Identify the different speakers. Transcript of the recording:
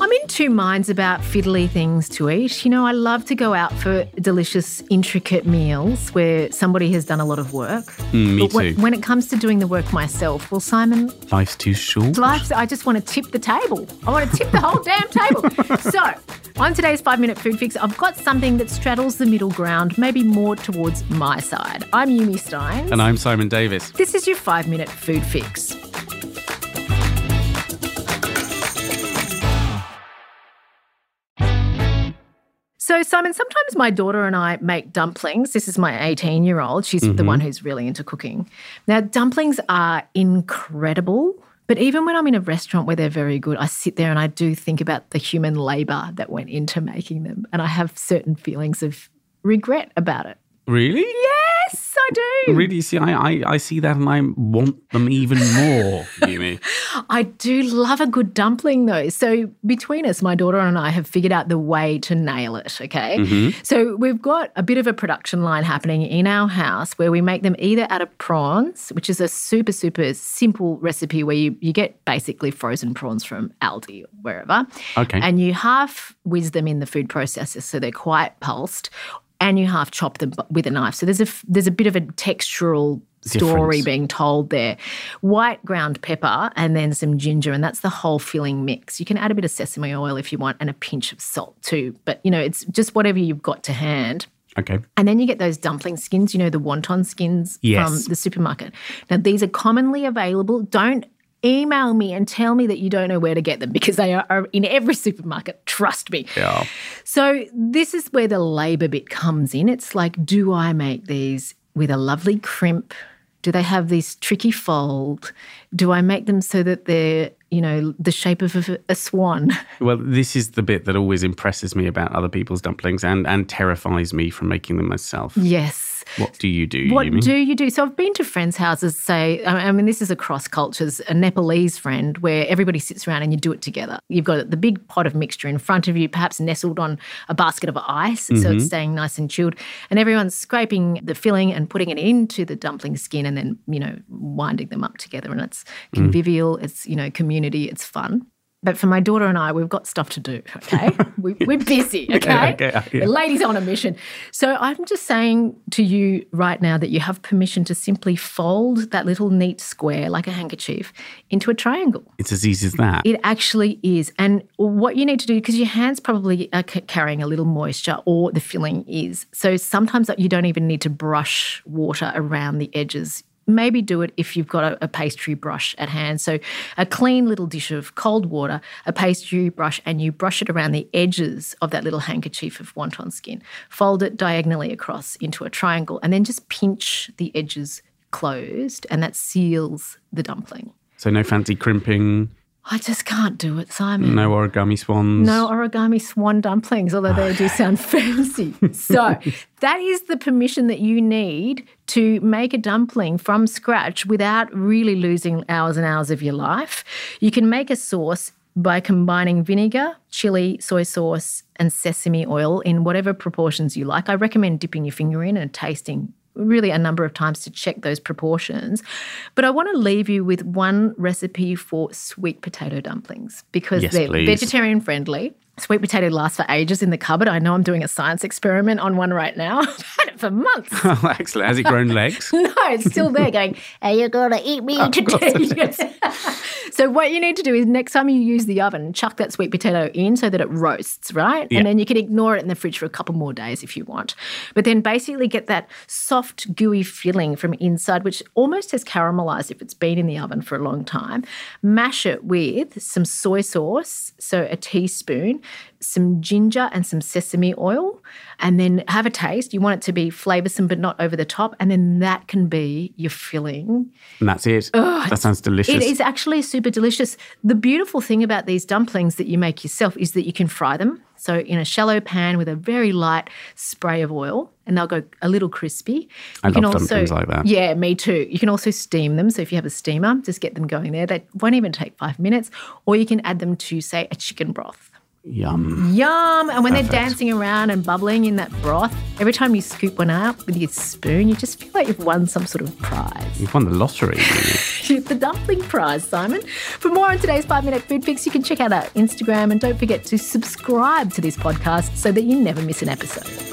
Speaker 1: I'm in two minds about fiddly things to eat. You know, I love to go out for delicious, intricate meals where somebody has done a lot of work.
Speaker 2: Mm, me
Speaker 1: but when,
Speaker 2: too.
Speaker 1: when it comes to doing the work myself, well, Simon,
Speaker 2: Life's too short.
Speaker 1: Life's. I just want to tip the table. I want to tip the whole damn table. So, on today's five minute food fix, I've got something that straddles the middle ground, maybe more towards my side. I'm Yumi Stynes.
Speaker 2: And I'm Simon Davis.
Speaker 1: This is your five minute food fix. So, Simon, sometimes my daughter and I make dumplings. This is my 18 year old. She's the one mm-hmm. who's really into cooking. Now, dumplings are incredible. But even when I'm in a restaurant where they're very good, I sit there and I do think about the human labor that went into making them. And I have certain feelings of regret about it.
Speaker 2: Really?
Speaker 1: Yes, I do.
Speaker 2: Really? See, I, I, I see that and I want them even more, Yumi.
Speaker 1: I do love a good dumpling though. So between us, my daughter and I have figured out the way to nail it. Okay. Mm-hmm. So we've got a bit of a production line happening in our house where we make them either out of prawns, which is a super, super simple recipe where you, you get basically frozen prawns from Aldi or wherever.
Speaker 2: Okay.
Speaker 1: And you half whiz them in the food processor so they're quite pulsed. And you half chop them with a knife. So there's a there's a bit of a textural story
Speaker 2: Difference.
Speaker 1: being told there. White ground pepper and then some ginger, and that's the whole filling mix. You can add a bit of sesame oil if you want and a pinch of salt too. But you know, it's just whatever you've got to hand.
Speaker 2: Okay.
Speaker 1: And then you get those dumpling skins, you know, the wonton skins
Speaker 2: Yes.
Speaker 1: from the supermarket. Now, these are commonly available. Don't email me and tell me that you don't know where to get them because they are, in every supermarket. Trust me.
Speaker 2: Yeah.
Speaker 1: So, this is where the labour bit comes in. It's like, do I make these with a lovely crimp? Do they have this tricky fold? Do I make them so that they're, you know, the shape of a, a swan?
Speaker 2: Well, this is the bit that always impresses me about other people's dumplings and, and terrifies me from making them myself.
Speaker 1: Yes.
Speaker 2: What do you do,
Speaker 1: What
Speaker 2: Yumi?
Speaker 1: do you do? So I've been to friends' houses. Say, I mean, this is across cultures. A Nepalese friend where everybody sits around and you do it together. You've got the big pot of mixture in front of you, perhaps nestled on a basket of ice, so
Speaker 2: Mm-hmm.
Speaker 1: it's staying nice and chilled. And everyone's scraping the filling and putting it into the dumpling skin, and then you know winding them up together. And it's
Speaker 2: Mm.
Speaker 1: convivial. It's you know community. It's fun. But for my daughter and I, we've got stuff to do, okay? we, we're busy, okay?
Speaker 2: okay, yeah.
Speaker 1: The ladies on a mission. So I'm just saying to you right now that you have permission to simply fold that little neat square like a handkerchief into a triangle.
Speaker 2: It's as easy as that.
Speaker 1: It actually is. And what you need to do, because your hands probably are c- carrying a little moisture or the filling is. So sometimes you don't even need to brush water around the edges. Maybe do it if you've got a, a pastry brush at hand. So, a clean little dish of cold water, a pastry brush, and you brush it around the edges of that little handkerchief of wonton skin. Fold it diagonally across into a triangle, and then just pinch the edges closed, and that seals the dumpling.
Speaker 2: so no fancy crimping,
Speaker 1: I just can't do it, Simon.
Speaker 2: no origami swans.
Speaker 1: No origami swan dumplings, although they do sound fancy. So, that is the permission that you need to make a dumpling from scratch without really losing hours and hours of your life. You can make a sauce by combining vinegar, chili, soy sauce, and sesame oil in whatever proportions you like. I recommend dipping your finger in and tasting really a number of times to check those proportions. But I want to leave you with one recipe for sweet potato dumplings because
Speaker 2: Yes,
Speaker 1: they're
Speaker 2: please.
Speaker 1: vegetarian friendly. Sweet potato lasts for ages in the cupboard. I know I'm doing a science experiment on one right now. I've had it for months.
Speaker 2: Oh, excellent. Has it grown legs?
Speaker 1: No, it's still there going, Are you going to eat me oh, today? So, what you need to do is next time you use the oven, chuck that sweet potato in so that it roasts, right?
Speaker 2: Yeah.
Speaker 1: And then you can ignore it in the fridge for a couple more days if you want. But then basically get that soft, gooey filling from inside, which almost has caramelized if it's been in the oven for a long time. Mash it with some soy sauce, so a teaspoon, some ginger and some sesame oil, and then have a taste. You want it to be flavoursome but not over the top, and then that can be your filling.
Speaker 2: And that's it. that sounds delicious.
Speaker 1: It is actually super delicious. The beautiful thing about these dumplings that you make yourself is that you can fry them. So in a shallow pan with a very light spray of oil, and they'll go a little crispy.
Speaker 2: I
Speaker 1: You can
Speaker 2: love
Speaker 1: also,
Speaker 2: dumplings like that.
Speaker 1: Yeah, me too. You can also steam them. So if you have a steamer, just get them going there. They won't even take five minutes. Or you can add them to, say, a chicken broth.
Speaker 2: Yum.
Speaker 1: Yum. And when
Speaker 2: Perfect.
Speaker 1: they're dancing around and bubbling in that broth, every time you scoop one out with your spoon, you just feel like you've won some sort of prize.
Speaker 2: You've won the lottery.
Speaker 1: the dumpling prize, Simon. For more on today's five minute food fix, you can check out our Instagram and don't forget to subscribe to this podcast so that you never miss an episode.